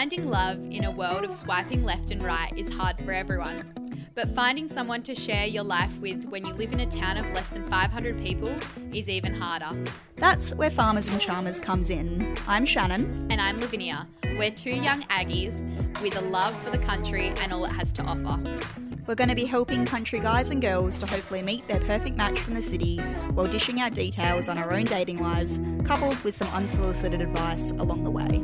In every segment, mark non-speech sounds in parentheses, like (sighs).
Finding love in a world of swiping left and right is hard for everyone. But finding someone to share your life with when you live in a town of less than 500 people is even harder. That's where Farmers and Charmers comes in. I'm Shannon. And I'm Lavinia. We're two young Aggies with a love for the country and all it has to offer. We're going to be helping country guys and girls to hopefully meet their perfect match from the city while dishing out details on our own dating lives, coupled with some unsolicited advice along the way.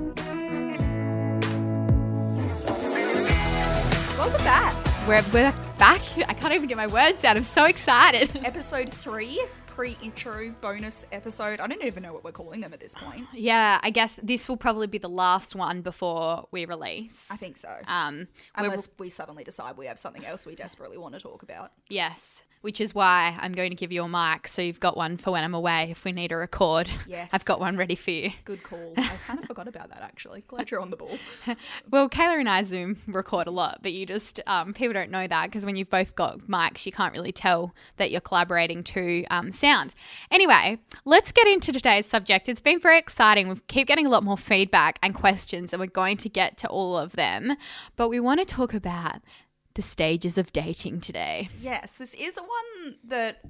Welcome back. We're, we're back. I can't even get my words out. I'm so excited. (laughs) Episode three, pre intro bonus episode. I don't even know what we're calling them at this point. Yeah, I guess this will probably be the last one before we release. I think so. Um, Unless we suddenly decide we have something else we desperately want to talk about. yes, which is why I'm going to give you a mic so you've got one for when I'm away if we need to record. Yes. I've got one ready for you. Good call. I kind of (laughs) forgot about that actually. Glad you're on the ball. (laughs) Well, Kayla and I Zoom record a lot, but you just um, people don't know that because when you've both got mics, you can't really tell that you're collaborating to um, sound. Anyway, let's get into today's subject. It's been very exciting. We keep getting a lot more feedback and questions, and we're going to get to all of them. But we want to talk about the stages of dating today. Yes, this is one that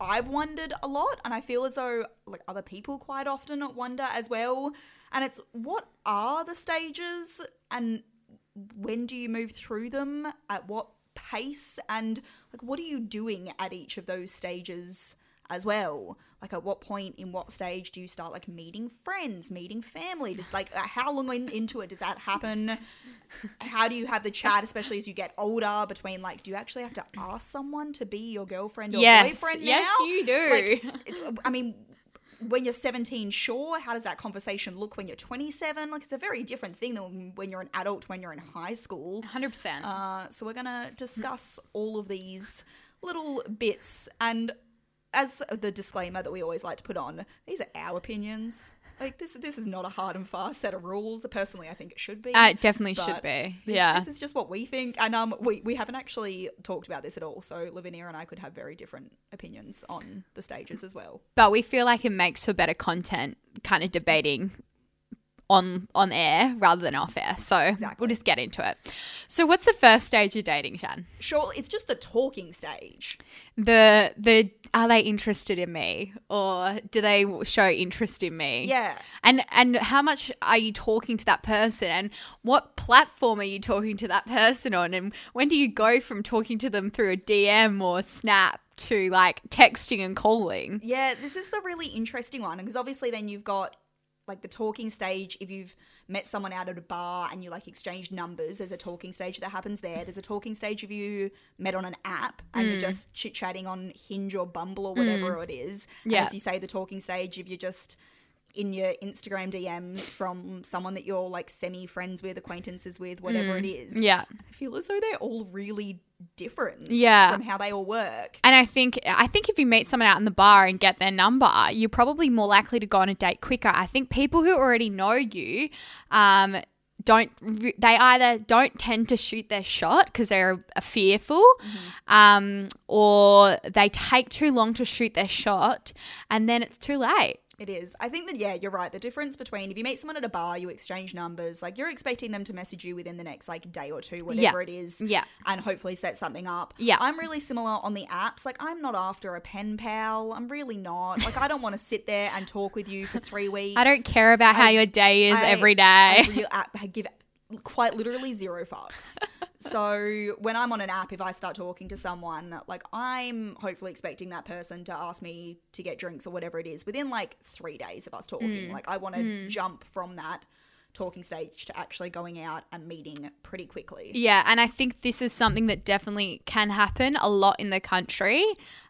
I've wondered a lot, and I feel as though like other people quite often wonder as well. And it's what are the stages, and when do you move through them? At what pace, and like what are you doing at each of those stages as well? Like at what point in what stage do you start like meeting friends, meeting family? Does like uh, how long in, into it does that happen? how do you have the chat, especially as you get older? Between like, do you actually have to ask someone to be your girlfriend or Yes. boyfriend Yes, now? you do. Like, (laughs) I mean, when you're 17, sure. How does that conversation look when you're 27? Like, it's a very different thing than when you're an adult, when you're in high school. 100%. Uh, so we're gonna discuss all of these little bits, and as the disclaimer that we always like to put on, these are our opinions. Like this, this is not a hard and fast set of rules. Personally, I think it should be. Uh, it definitely should be. This, yeah. this is just what we think, and um, we we haven't actually talked about this at all. So Lavinia and I could have very different opinions on the stages as well. but we feel like it makes for better content kind of debating on on air rather than off air. So Exactly. we'll just get into it. So what's the first stage of dating shan? Sure, it's just the talking stage. the the are they interested in me? Or do they show interest in me? Yeah. and and how much are you talking to that person? And what platform are you talking to that person on? And when do you go from talking to them through a dm or snap to like texting and calling? Yeah, this is the really interesting one because obviously then you've got like the talking stage if you've met someone out at a bar and you like exchange numbers there's a talking stage that happens there. There's a talking stage if you met on an app and you're hmm. just chit-chatting on hinge or bumble or whatever hmm. it is. Yeah. as you say the talking stage if you're just in your instagram dms from someone that you're like semi friends with acquaintances with whatever it is yeah i feel as though they're all really different Yeah. from how they all work And I think I think if you meet someone out in the bar and get their number, you're probably more likely to go on a date quicker. I think people who already know you, um, don't they either don't tend to shoot their shot because they're fearful, um, or they take too long to shoot their shot, and then it's too late. It is. I think that yeah, you're right. The difference between if you meet someone at a bar, you exchange numbers, like you're expecting them to message you within the next like day or two, whatever it is. Yeah. And hopefully set something up. Yeah. I'm really similar on the apps. Like I'm not after a pen pal. I'm really not. Like I don't want to sit there and talk with you for three weeks. (laughs) I don't care about how I- your day is I- every day. I, real- I- I give quite literally zero fucks. (laughs) so when I'm on an app, if I start talking to someone, like I'm hopefully expecting that person to ask me to get drinks or whatever it is within like three days of us talking. Mm. Like I want to jump from that talking stage to actually going out and meeting pretty quickly. Yeah, and I think this is something that definitely can happen a lot in the country.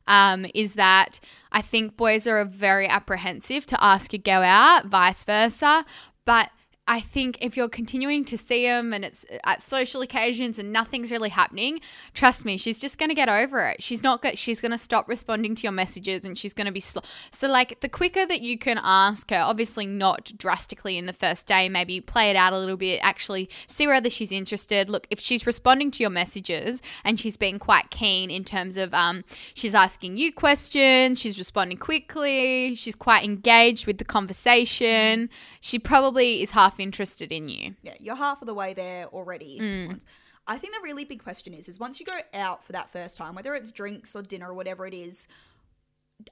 Um, is that I think boys are very apprehensive to ask a girl out, vice versa. But I think if you're continuing to see them and it's at social occasions and nothing's really happening, trust me, she's just going to get over it. She's not good. She's going to stop responding to your messages and she's going to be slow. So, like, the quicker that you can ask her, obviously not drastically in the first day, maybe play it out a little bit, actually see whether she's interested. Look, if she's responding to your messages and she's being quite keen in terms of um, she's asking you questions, she's responding quickly, she's quite engaged with the conversation, she probably is half half interested in you. Yeah, you're half of the way there already. Mm. I think the really big question is is once you go out for that first time, whether it's drinks or dinner or whatever it is,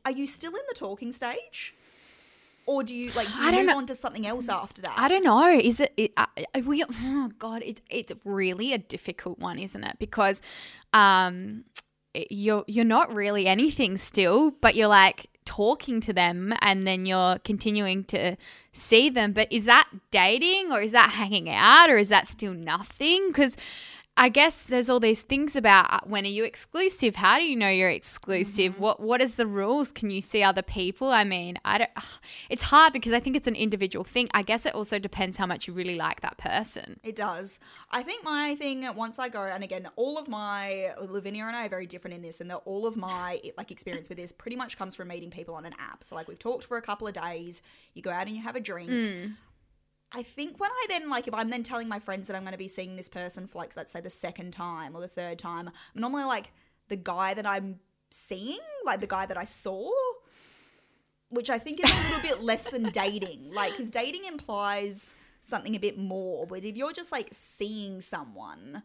are you still in the talking stage? Or do you like do you I don't move know. on to something else after that? I don't know. Is it? it uh, we oh God, it's it's really a difficult one, isn't it? Because um, you're you're not really anything still, but you're like talking to them, and then you're continuing to see them. But is that dating, or is that hanging out, or is that still nothing? Because I guess there's all these things about uh, when are you exclusive? How do you know you're exclusive? Mm-hmm. What what is the rules? Can you see other people? I mean, I don't. It's hard because I think it's an individual thing. I guess it also depends how much you really like that person. It does. I think my thing uh, once I go, and again, all of my uh, Lavinia and I are very different in this, and that all of my like experience with this pretty much comes from meeting people on an app. So like we've talked for a couple of days, you go out and you have a drink. Mm. I think when I then like if I'm then telling my friends that I'm going to be seeing this person for like let's say the second time or the third time, I'm normally like the guy that I'm seeing, like the guy that I saw, which I think is a little bit less than (laughs) dating. Like cuz dating implies something a bit more, but if you're just like seeing someone,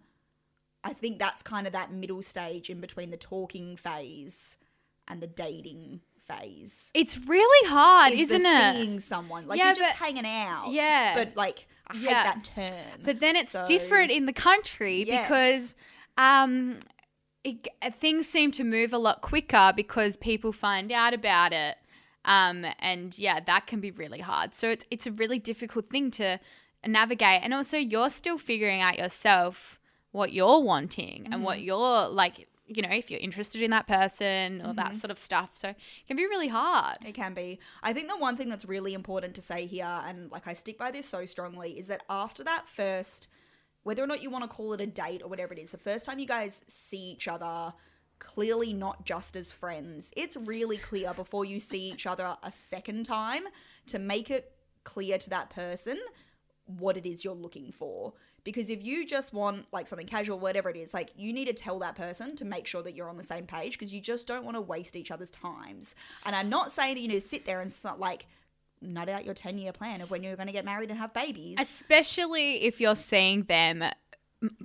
I think that's kind of that middle stage in between the talking phase and the dating phase It's really hard, is isn't it? Seeing someone like Yeah, you're just but- hanging out. Yeah. but like I hate Yeah. that term. But then it's So- different in the country Yes. because um, it, things seem to move a lot quicker because people find out about it. Um, and yeah, that can be really hard. So it's it's a really difficult thing to navigate. And also, you're still figuring out yourself what you're wanting and what you're like. You know, if you're interested in that person or that mm-hmm. sort of stuff. So it can be really hard. It can be. I think the one thing that's really important to say here, and like I stick by this so strongly, is that after that first, whether or not you want to call it a date or whatever it is, the first time you guys see each other, clearly not just as friends, it's really clear before you see each other a second time to make it clear to that person what it is you're looking for. Because if you just want like something casual, whatever it is, like you need to tell that person to make sure that you're on the same page because you just don't want to waste each other's times. And I'm not saying that you need to sit there and so- like nut out your 10 year plan of when you're going to get married and have babies. especially if you're seeing them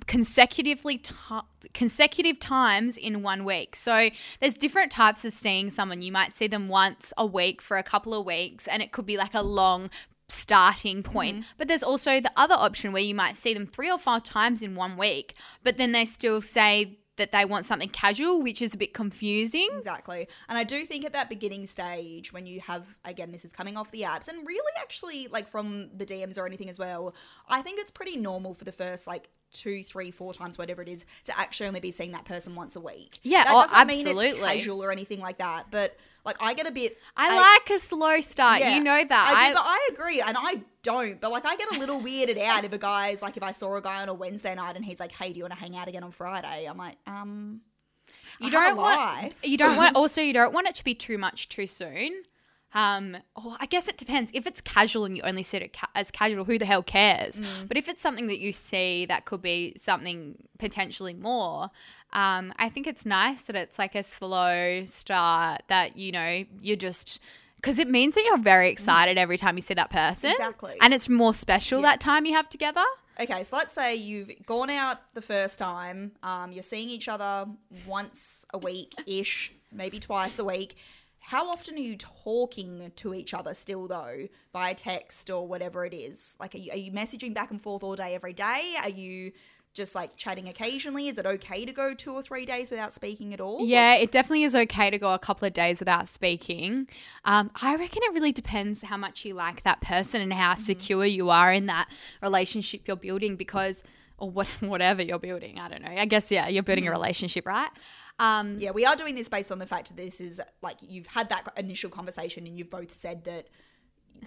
consecutively ti consecutive times in one week. So there's different types of seeing someone. You might see them once a week for a couple of weeks and it could be like a long starting point. Mm-hmm. But there's also the other option where you might see them 3 or 5 times in one week, but then they still say that they want something casual, which is a bit confusing. Exactly. And I do think at that beginning stage, when you have, again, this is coming off the apps and really actually like from the DMs or anything as well, I think it's pretty normal for the first like two, three, four times, whatever it is, to actually only be seeing that person once a week. Yeah, that oh, doesn't mean it's absolutely. casual or anything like that. But like, I get a bit. I, like a slow start. yeah, you know that. I do, but I agree, and I don't. But like, I get a little weirded out if a guy's like, if I saw a guy on a Wednesday night and he's like, "Hey, do you want to hang out again on Friday?" I'm like, um. I you a don't want you don't want (laughs) also you don't want it to be too much too soon um or i guess it depends if it's casual and you only see it ca- as casual who the hell cares Mm. but if it's something that you see that could be something potentially more um i think it's nice that it's like a slow start that you know you're just because it means that you're very excited every time you see that person Mm. Exactly. and it's more special that time you have together Okay, so let's say you've gone out the first time, um, you're seeing each other once a week ish, maybe twice a week. How often are you talking to each other still, though, via text or whatever it is? Like, are you, are you messaging back and forth all day, every day? Are you just like chatting occasionally? Is it okay to go two or three days without speaking at all? Yeah, it definitely is okay to go a couple of days without speaking. Um, I reckon it really depends how much you like that person and how secure you are in that relationship you're building because, or what, (laughs) whatever you're building. I don't know. I guess, yeah, you're building a relationship, right? Um, Yeah, we are doing this based on the fact that this is like you've had that initial conversation and you've both said that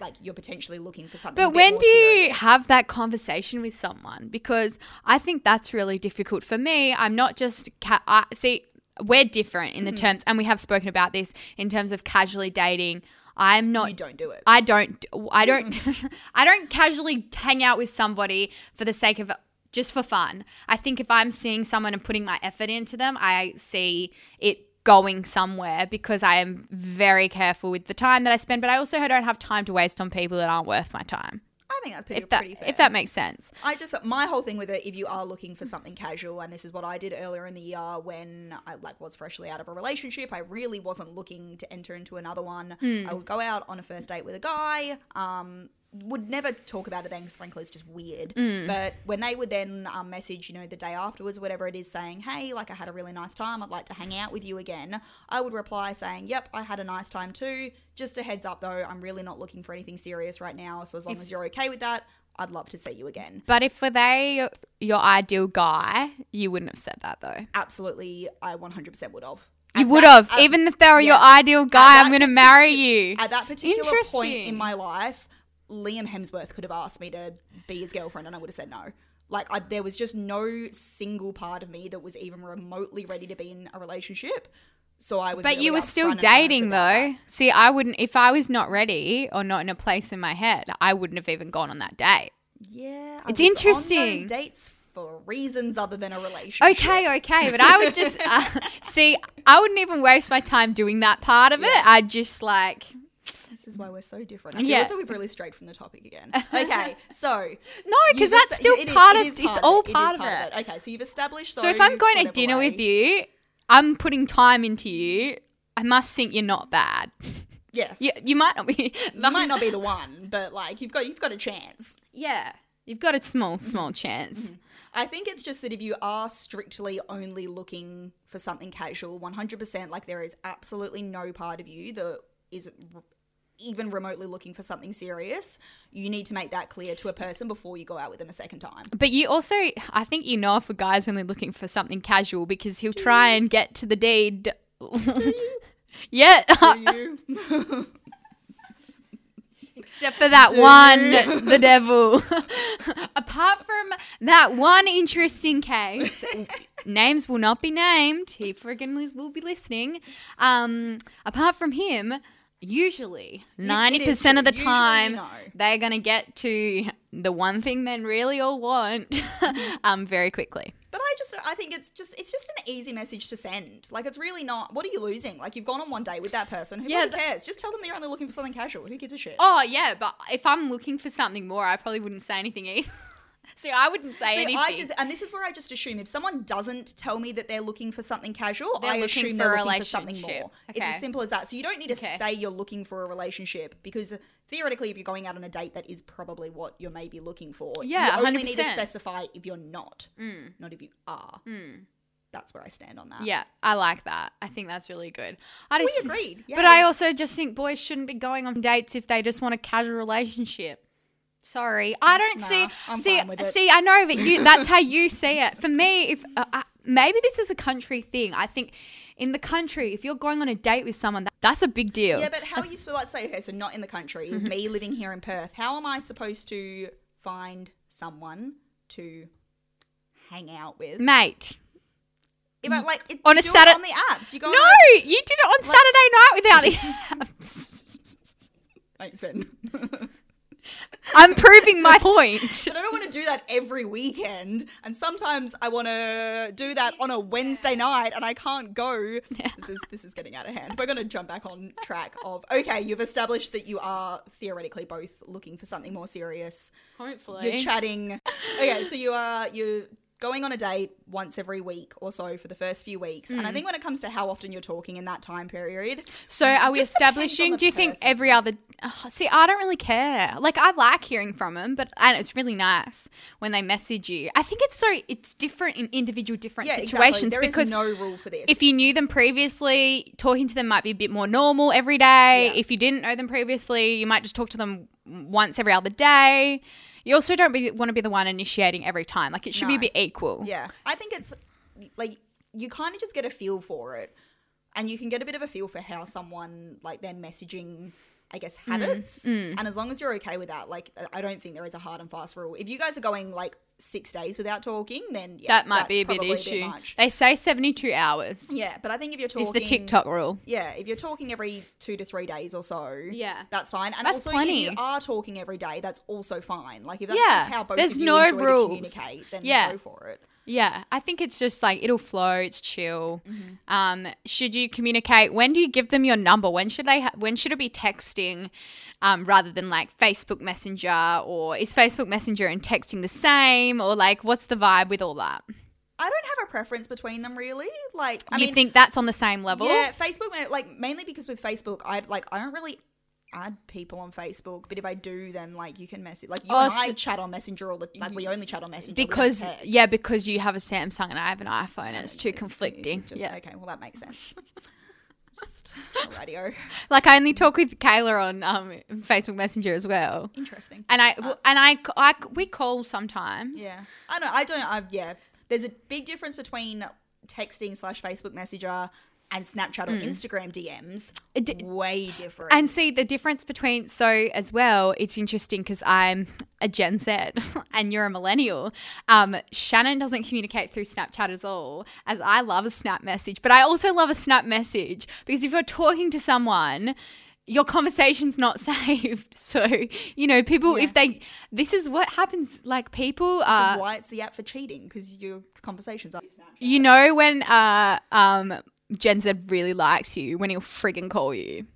like you're potentially looking for something. But when do you have that conversation with someone? Because I think that's really difficult for me. I'm not just ca- I, see. We're different in the Mm-hmm. terms, and we have spoken about this in terms of casually dating. I'm not. You don't do it. I don't. I don't. (laughs) I don't casually hang out with somebody for the sake of just for fun. I think if I'm seeing someone and putting my effort into them, I see it going somewhere because I am very careful with the time that I spend. But I also don't have time to waste on people that aren't worth my time. I think that's pretty, if that pretty fair. if that makes sense. I just my whole thing with it, if you are looking for something casual, and this is what I did earlier in the year when I like was freshly out of a relationship, I really wasn't looking to enter into another one. Hmm. I would go out on a first date with a guy. Um, would never talk about it then because frankly it's just weird. Hmm. But when they would then um, message, you know, the day afterwards, whatever it is, saying, "Hey, like I had a really nice time. I'd like to hang out with you again," I would reply saying, "Yep, I had a nice time too. Just a heads up though, I'm really not looking for anything serious right now. So as long as you're okay with that." I'd love to see you again. But if were they your ideal guy, you wouldn't have said that though. absolutely I 100% would have. You would have, even if they were your ideal guy. I'm going to marry you. at that particular point in my life, Liam Hemsworth could have asked me to be his girlfriend and I would have said no. Like I, there was just no single part of me that was even remotely ready to be in a relationship. So I was But really you were still dating though. that. See, I wouldn't if I was not ready or not in a place in my head, I wouldn't have even gone on that date. Yeah. I It's interesting. those dates for reasons other than a relationship. Okay, okay, but I would just uh, (laughs) see. I wouldn't even waste my time doing that part of Yeah. it. I'd just like This is why we're so different. I feel Yeah. though we've really strayed from the topic again. Okay, (laughs) so no, because that's still it part it of. is it's all it. It part of it. Okay, so you've established. So if I'm going to dinner way. with you, I'm putting time into you. I must think you're not bad. yes, You, you might not be. you might not be the (laughs) one, but like you've got you've got a chance. Yeah, you've got a small, Mm-hmm. small chance. I think it's just that if you are strictly only looking for something casual, 100%, like there is absolutely no part of you that is even remotely looking for something serious, you need to make that clear to a person before you go out with them a second time. But you also, I think you know if a guy's only looking for something casual because he'll try and get to the deed. (laughs) yeah, (laughs) except for that one, (laughs) the devil. Apart from that one interesting case, names will not be named. He friggin' will be listening. Um, apart from him, usually ninety it is percent of the time know. they're gonna get to the one thing men really all want, (laughs) um, very quickly. But I just I think it's just it's just an easy message to send. Like it's really not. What are you losing? Like you've gone on one date with that person. Who Yeah, really th- cares? Just tell them that you're only looking for something casual. Who gives a shit? Oh yeah, but if I'm looking for something more, I probably wouldn't say anything either. See, I wouldn't say See, anything. I just, and this is where I just assume if someone doesn't tell me that they're looking for something casual, They're I assume they're looking for something more. It's as simple as that. So you don't need to Okay. say you're looking for a relationship because theoretically, if you're going out on a date, that is probably what you're maybe looking for. Yeah, you only need to specify if you're not, Mm, not if you are. mm. That's where I stand on that. Yeah, I like that. I think that's really good. I we just, agreed. But I also just think boys shouldn't be going on dates if they just want a casual relationship. Sorry, I don't Nah, see. I'm see, fine with it. see. I know, but you. That's how you (laughs) see it. For me, if uh, I, maybe this is a country thing. I think in the country, if you're going on a date with someone, that, that's a big deal. Yeah, but how are you supposed? Let's say okay, so not in the country. Mm-hmm. Me living here in Perth. How am I supposed to find someone to hang out with? Mate. If I, like it, On a Saturday- on the apps, you go. No, on, like- you did it on Saturday night without the (laughs) apps. Thanks, Ben. (laughs) I'm proving my point. (laughs) But I don't want to do that every weekend, and sometimes I want to do that on a Wednesday night, and I can't go. This is this is getting out of hand. We're going to jump back on track of okay. You've established that you are theoretically both looking for something more serious. Hopefully. You're chatting. Okay, so you are you going on a date once every week or so for the first few weeks, and I Mm. think when it comes to how often you're talking in that time period, So are we Just depends on establishing? Do you think every other? Ugh, see, I don't really care. Like I like hearing from them, but and it's really nice when they message you. I think it's so it's different in individual different yeah, situations exactly. Because no rule for this. if you knew them previously, talking to them might be a bit more normal every day. Yeah. If you didn't know them previously, you might just talk to them once every other day. You also don't be, want to be the one initiating every time. Like it should be a bit equal. Yeah, I think it's like you kind of just get a feel for it, and you can get a bit of a feel for how someone like their messaging, I guess, Mm, habits. And as long as you're okay with that, like I don't think there is a hard and fast rule. If you guys are going like six days without talking, then yeah, that might be a bit issue. much. they say seventy-two hours. Yeah, but I think if you're talking, is the TikTok rule. Yeah, if you're talking every two to three days or so, Yeah. that's fine. And That's also, plenty. if you are talking every day, that's also fine. Like if that's Yeah, just how both there's of you no enjoy rules. communicate, then Yeah. go for it. Yeah, I think it's just like it'll flow. It's chill. Mm-hmm. Um, should you communicate? When do you give them your number? When should they? Ha- when should it be texting, um, rather than like Facebook Messenger? Or is Facebook Messenger and texting the same? Or like, what's the vibe with all that? I don't have a preference between them really. Like, I you mean, think that's on the same level? yeah, Facebook, like mainly because with Facebook, I like I don't really add people on Facebook, but if I do, then like you can message. Like you Oh, and I so- chat on Messenger all the like we only chat on Messenger because yeah, because you have a Samsung and I have an iPhone, and it's too conflicting. Just, yeah, Okay, well that makes sense. (laughs) Just radio. like I only talk with Kayla on um, Facebook Messenger as well. Interesting. And I and I, I we call sometimes. Yeah, I know. I don't. I, yeah, there's a big difference between texting slash Facebook Messenger and Snapchat or Instagram DMs. Mm. D- Way different. And see the difference between so as well. It's interesting because I'm a Gen Z (laughs) and you're a millennial. Um, Shannon doesn't communicate through Snapchat at all, as I love a Snap message, but I also love a Snap message because if you're talking to someone. Your conversation's not (laughs) saved, so you know people. Yeah. If they, this is what happens. Like people, this uh, is why it's the app for cheating because your conversations are. you know when uh um Gen Z really likes you when he'll friggin' call you.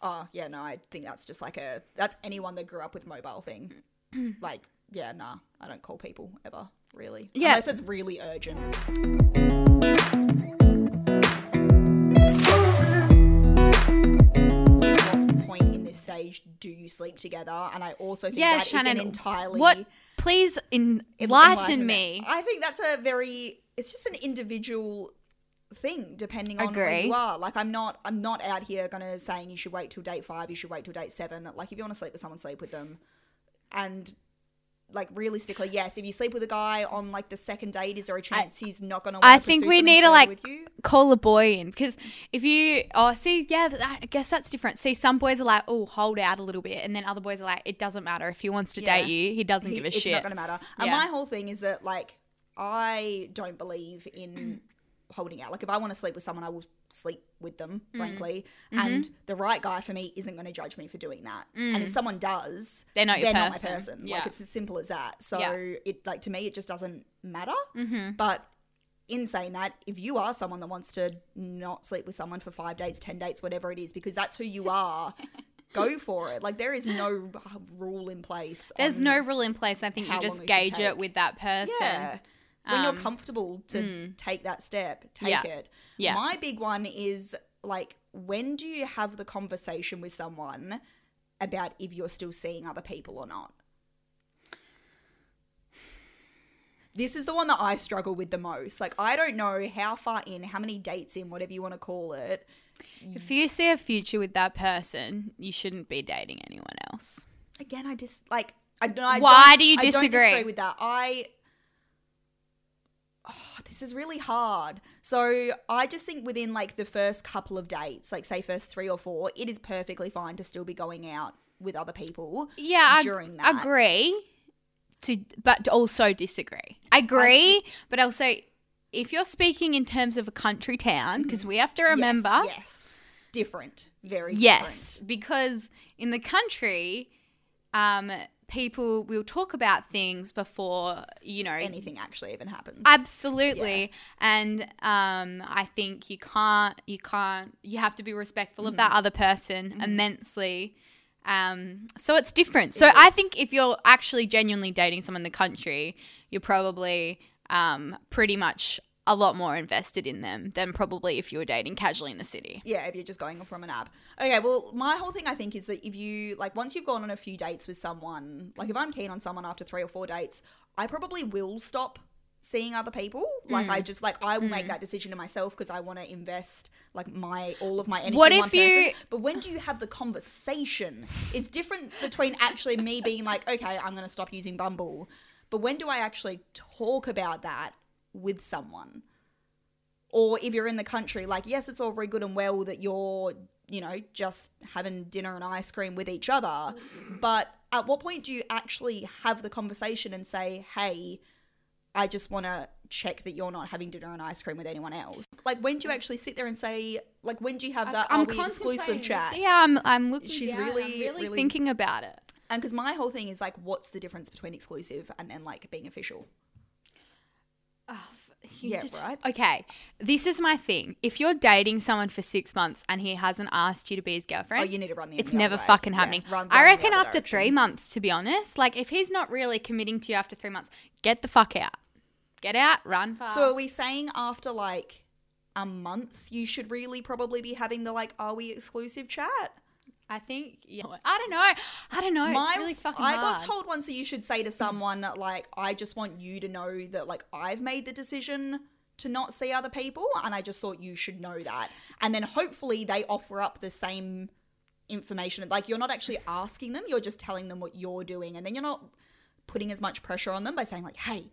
Oh yeah, no, I think that's just like a that's anyone that grew up with mobile thing. (clears throat) like yeah, nah, I don't call people ever really. Yeah. unless it's really urgent. What point in this stage do you sleep together? And I also think Yeah, that is Shannon. an entirely What? Please en- enlighten enlightenment. me. I think that's a very it's just an individual thing depending on where you are. Like I'm not I'm not out here gonna saying you should wait till date five, you should wait till date seven. Like if you want to sleep with someone, sleep with them. And like realistically, yes, if you sleep with a guy on like the second date, is there a chance he's not gonna I think we need to like call a boy in because if you oh see yeah I guess that's different. See some boys are like oh hold out a little bit and then other boys are like it doesn't matter if he wants to Yeah. date you he doesn't He- give a it's shit. It's not gonna matter. And Yeah. my whole thing is that like I don't believe in (clears throat) holding out. Like if I want to sleep with someone, I will sleep with them, Mm. frankly. Mm-hmm. And the right guy for me isn't going to judge me for doing that. And if someone does, Mm. They're not your they're not person. my person. Yeah. Like it's as simple as that. So Yeah. it like to me, it just doesn't matter. Mm-hmm. But in saying that, if you are someone that wants to not sleep with someone for five dates, ten dates, whatever it is, because that's who you (laughs) are. Go for it. Like there is no rule in place. There's no rule in place. I think you just gauge it with that person. yeah. When Um, you're comfortable to take that step, take Yeah. it. Yeah. My big one is like, when do you have the conversation with someone about if you're still seeing other people or not? This is the one that I struggle with the most. Like, I don't know how far in, how many dates in, whatever you want to call it. If you see a future with that person, you shouldn't be dating anyone else. Again, I just like I don't. I Why do you I don't disagree? with that. I. Oh, this is really hard. So I just think within like the first couple of dates, like say first three or four, it is perfectly fine to still be going out with other people. Yeah, I During that. agree. To but also disagree. I agree, but also if you're speaking in terms of a country town, because we have to remember, yes, yes. different, very Yes, because in the country, um, people will talk about things before you know. Anything actually even happens. Absolutely, and um, I think you can't, you can't, you have to be respectful of Mm-hmm. that other person immensely. Um, so it's different. So It I think if you're actually genuinely dating someone in the country, you're probably um, pretty much a lot more invested in them than probably if you were dating casually in the city. Yeah, if you're just going from an app. Okay, well, my whole thing I think is that if you like once you've gone on a few dates with someone, like if I'm keen on someone after three or four dates, I probably will stop seeing other people. Like Mm. I just like I will make that decision to myself because I want to invest like my all of my energy. What in if one you- person. But when do you have the conversation? It's different between actually me being like, okay, I'm going to stop using Bumble. But when do I actually talk about that with someone? or if you're in the country, like, yes, it's all very good and well that you're, you know, just having dinner and ice cream with each other. But at what point do you actually have the conversation and say, hey, I just want to check that you're not having dinner and ice cream with anyone else? Like, when do you actually sit there and say, like, when do you have that we exclusive chat? Yeah, I'm, I'm looking. She's I'm really- really, really- thinking about it. And because my whole thing is like, what's the difference between exclusive and then like being official? Oh, Yeah, just- right. Okay, this is my thing. If you're dating someone for six months and he hasn't asked you to be his girlfriend, Oh, girlfriend, you need to run the. it's never way. fucking Yeah, happening. run- I reckon after direction. three months, to be honest, like if he's not really committing to you after three months, get the fuck out. Get out, run fast. So are we saying after like a month you should really probably be having the like are we exclusive chat? I think, yeah. I don't know. I don't know. it's really fucking I hard. got told once that you should say to someone like I just want you to know that like I've made the decision to not see other people and I just thought you should know that. And then hopefully they offer up the same information. Like you're not actually asking them, you're just telling them what you're doing and then you're not putting as much pressure on them by saying like, "Hey,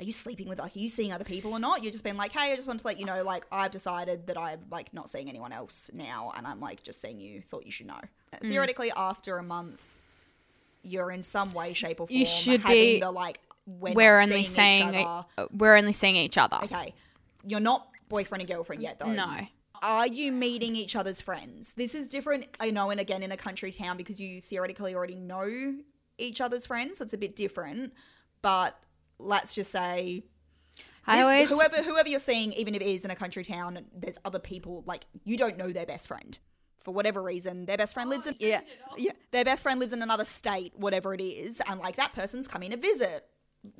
are you sleeping with like are you seeing other people or not?" You've just been like, "Hey, I just want to let you know like I've decided that I'm like not seeing anyone else now and I'm like just seeing you, thought you should know." Mm. Theoretically after a month you're in some way, shape, or form You should having be- the like we're, we're only seeing other. uh, we're only seeing each other. Okay, you're not boyfriend and girlfriend yet, though. No. Are you meeting each other's friends? This is different, I know, and again in a country town because you theoretically already know each other's friends, so it's a bit different. But let's just say I this- always whoever whoever you're seeing, even if it is in a country town, there's other people like you don't know their best friend for whatever reason. Their best friend lives in yeah yeah their best friend lives in another state, whatever it is, and like that person's coming to visit.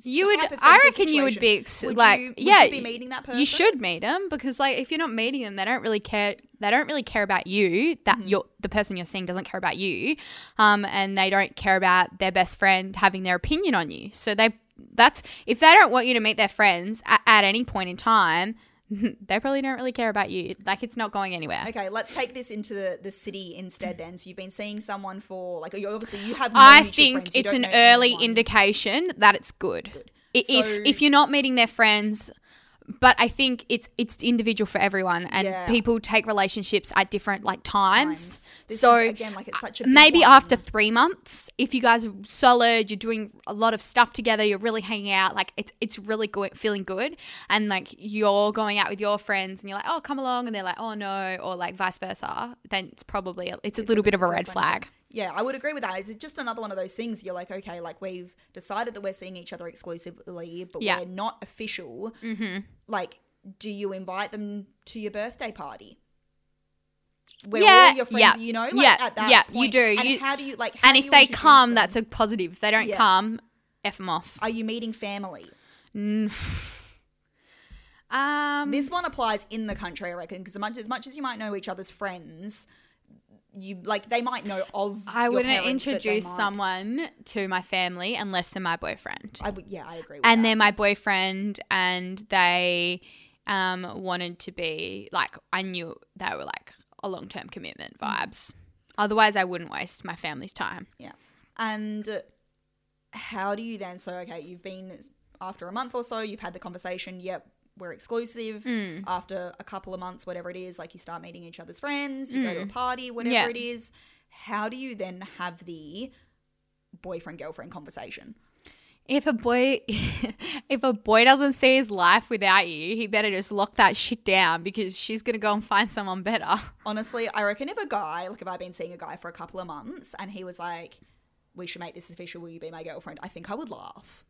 you would. I reckon you would be ex- Would like, you- would yeah, you be meeting that person? You should meet them because, like, if you're not meeting them, they don't really care. They don't really care about you. That Mm-hmm. you're the person you're seeing doesn't care about you, um, and they don't care about their best friend having their opinion on you. So they that's if they don't want you to meet their friends at, at any point in time, (laughs) they probably don't really care about you. Like, it's not going anywhere. Okay, let's take this into the, the city instead. Then, so you've been seeing someone for like you obviously you have. No I think friends, it's an early anyone. indication that it's good. I If So- if you're not meeting their friends, but I think it's it's individual for everyone, and Yeah. people take relationships at different like times. Times. So is, again, like it's such a maybe one. after three months, if you guys are solid, you're doing a lot of stuff together, you're really hanging out, like it's it's really good, feeling good, and like you're going out with your friends, and you're like, oh, come along, and they're like, oh no, or like vice versa. Then it's probably it's a little bit of a red flag. Yeah, I would agree with that. It's just another one of those things. You're like, okay, like we've decided that we're seeing each other exclusively, but Yeah. we're not official. Mm-hmm. Like, do you invite them to your birthday party? Where Yeah, all your friends, yeah, you know, like yeah, at that yeah, you do. And You- how do you like? And if they come, them? that's a positive. If they don't Yeah. come, f them off. Are you meeting family? (sighs) Um, This one applies in the country, I reckon, because as much as much as you might know each other's friends, you like they might know of. I wouldn't parents, introduce someone to my family unless they're my boyfriend. I would, yeah, I agree. With and that. they're my boyfriend, and they um wanted to be like I knew they were like a long term commitment Mm. vibes. Otherwise, I wouldn't waste my family's time. Yeah. And how do you then? So, okay, you've been after a month or so, you've had the conversation. Yep, we're exclusive. Mm. After a couple of months, whatever it is, like you start meeting each other's friends, you go to a party, whatever Mm. Yeah. it is. How do you then have the boyfriend girlfriend conversation? If a boy, (laughs) if a boy doesn't see his life without you, he better just lock that shit down because she's gonna go and find someone better. (laughs) Honestly, I reckon if a guy, like if I've been seeing a guy for a couple of months and he was like, "We should make this official. Will you be my girlfriend?" I think I would laugh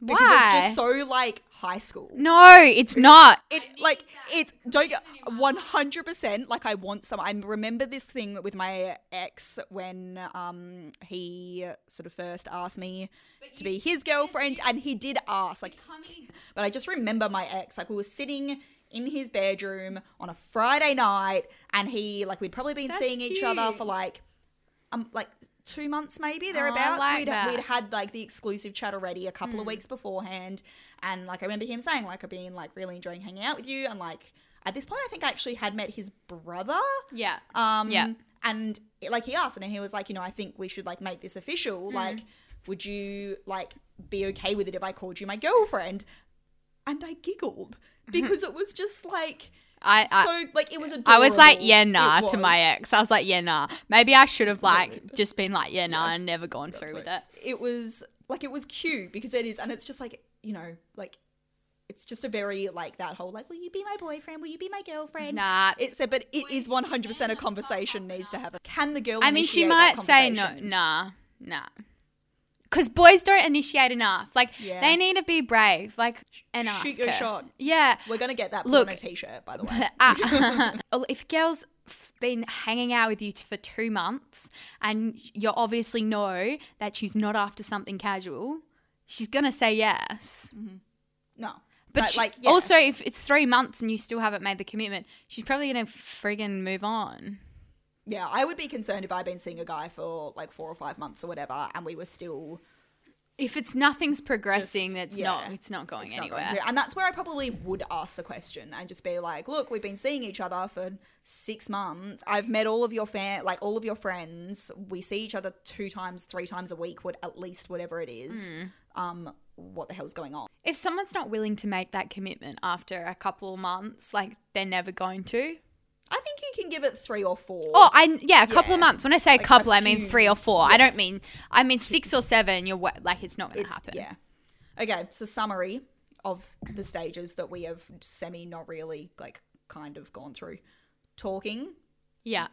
because Why? it's just so like high school. no, it's not. (laughs) it like it's don't get one hundred percent like I want some. I remember this thing with my ex when um he sort of first asked me to be his girlfriend, and he did ask like, but I just remember my ex like we were sitting in his bedroom on a Friday night, and he like we'd probably been That's seeing each other for like um like two months maybe thereabouts. like we'd that. we'd had like the exclusive chat already a couple of weeks beforehand, and like I remember him saying like I've been like really enjoying hanging out with you, and like at this point I think I actually had met his brother. Yeah. Um, Yeah. And like he asked, and he was like, you know, I think we should like make this official. Like, would you like be okay with it if I called you my girlfriend? And I giggled (laughs) because it was just like I, I so like it was. I was like, yeah, nah, to my ex. I was like, yeah, nah. Maybe I should have like just been like, yeah, nah, and never gone through with it. It was like it was cute because it is, and it's just like you know, like it's just a very like that whole like, will you be my boyfriend? Will you be my girlfriend? Nah. It's a, but it is one hundred percent a conversation needs to happen. Can the girl? I mean, she might say no, nah, nah. Because boys don't initiate enough. Like Yeah. they need to be brave. Like and ask Shoot your her. shot. Yeah. We're gonna get that Look. on a t-shirt, by the (laughs) way. (laughs) Uh, if a girl's been hanging out with you t- for two months and you obviously know that she's not after something casual, she's gonna say yes. No, But, But, she- like, yeah. also, if it's three months and you still haven't made the commitment, she's probably gonna friggin' move on. Yeah, I would be concerned if I'd been seeing a guy for like four or five months or whatever, and we were still If it's nothing's progressing, Just- it's yeah, not. It's not going it's not anywhere. going. And that's where I probably would ask the question and just be like, "Look, we've been seeing each other for six months. I've met all of your fan, like all of your friends. We see each other two times, three times a week, what at least whatever it is. Mm. Um, what the hell's going on? if someone's not willing to make that commitment after a couple of months, like they're never going to. I think you can give it three or four. Oh, I yeah, a couple of months. When I say a Like a couple, I mean three or four. I don't mean I mean six or seven. You're like it's not going to happen. yeah. Okay, so summary of the stages that we have semi not really like kind of gone through. Talking, yeah,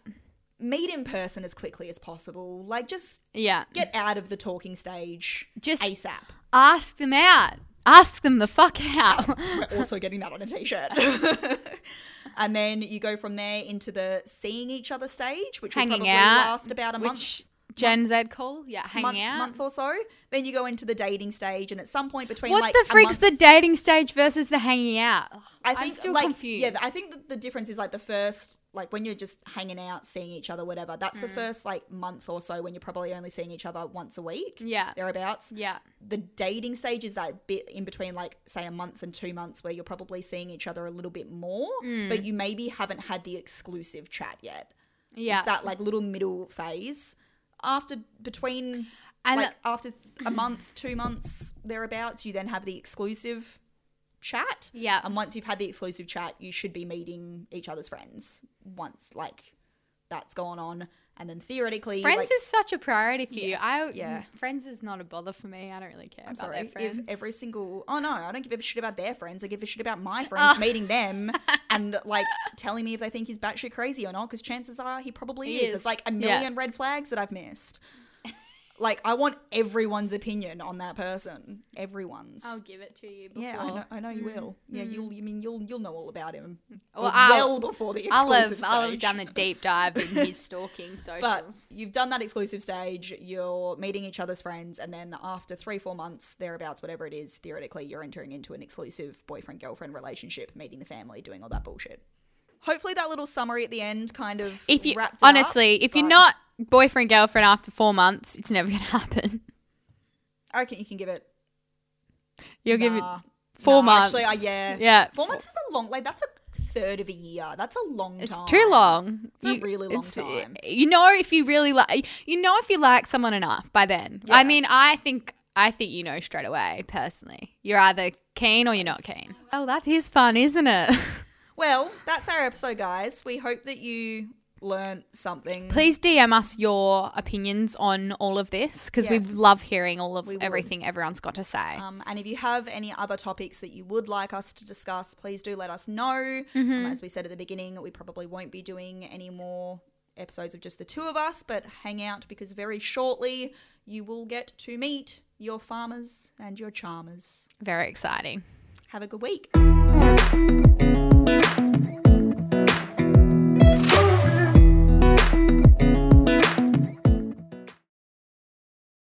meet in person as quickly as possible. Like just yeah. get out of the talking stage Just ASAP. ask them out. Ask them the fuck out. (laughs) We're also getting that on a t-shirt. (laughs) and then you go from there into the seeing each other stage, which will probably out, last about a month. Gen Z call? Yeah, hanging month, out. month or so. Then you go into the dating stage, and at some point between what like the freak's the dating stage versus the hanging out? I I'm think still like confused. yeah, I think that the difference is like the first like when you're just hanging out, seeing each other, whatever. That's Mm. the first like month or so when you're probably only seeing each other once a week. Yeah. thereabouts. yeah, The dating stage is that bit in between, like say a month and two months, where you're probably seeing each other a little bit more, Mm. but you maybe haven't had the exclusive chat yet. yeah. It's that like little middle phase after between and like after a month, two months thereabouts, you then have the exclusive chat. yeah, And once you've had the exclusive chat, you should be meeting each other's friends once like that's gone on. And then theoretically, friends like, is such a priority for you. Yeah, I yeah. friends is not a bother for me. I don't really care I'm about sorry, their friends. if every single oh no, I don't give a shit about their friends. I give a shit about my (laughs) friends oh. meeting them (laughs) and like telling me if they think he's batshit crazy or not. Because chances are he probably He is. is. It's like a Yeah. million red flags that I've missed. Like I want everyone's opinion on that person. Everyone's. I'll give it to you. Before. yeah, I know, I know you mm-hmm. will. Yeah, you'll. Mm-hmm. You mean you'll you'll know all about him Well, well, I'll- before the exclusive I'll have, I'll have done a deep dive in (laughs) his stalking socials. But you've done that exclusive stage, you're meeting each other's friends, and then after three, four months, thereabouts, whatever it is, theoretically, you're entering into an exclusive boyfriend girlfriend relationship, meeting the family, doing all that bullshit. Hopefully, that little summary at the end kind of if you it up, honestly, if you're not boyfriend girlfriend after four months, it's never gonna (laughs) happen. I reckon you can give it. You'll give it four nah, months. Actually, uh, yeah, yeah. four months is a long. Like that's a third of a year. That's a long It's time. too long. It's a really long time. You know if you really like, you know if you like someone enough by then. Yeah. I mean, I think I think you know straight away. Personally, you're either keen or you're not keen. Oh, that is fun, isn't it? (laughs) Well, that's our episode, guys. We hope that you learned something. Please DM us your opinions on all of this because Yes. we love hearing all of everything everyone's got to say. Um, and if you have any other topics that you would like us to discuss, please do let us know. Mm-hmm. Um, as we said at the beginning, we probably won't be doing any more episodes of just the two of us, but hang out because very shortly you will get to meet your farmers and your charmers. Very exciting. Have a good week.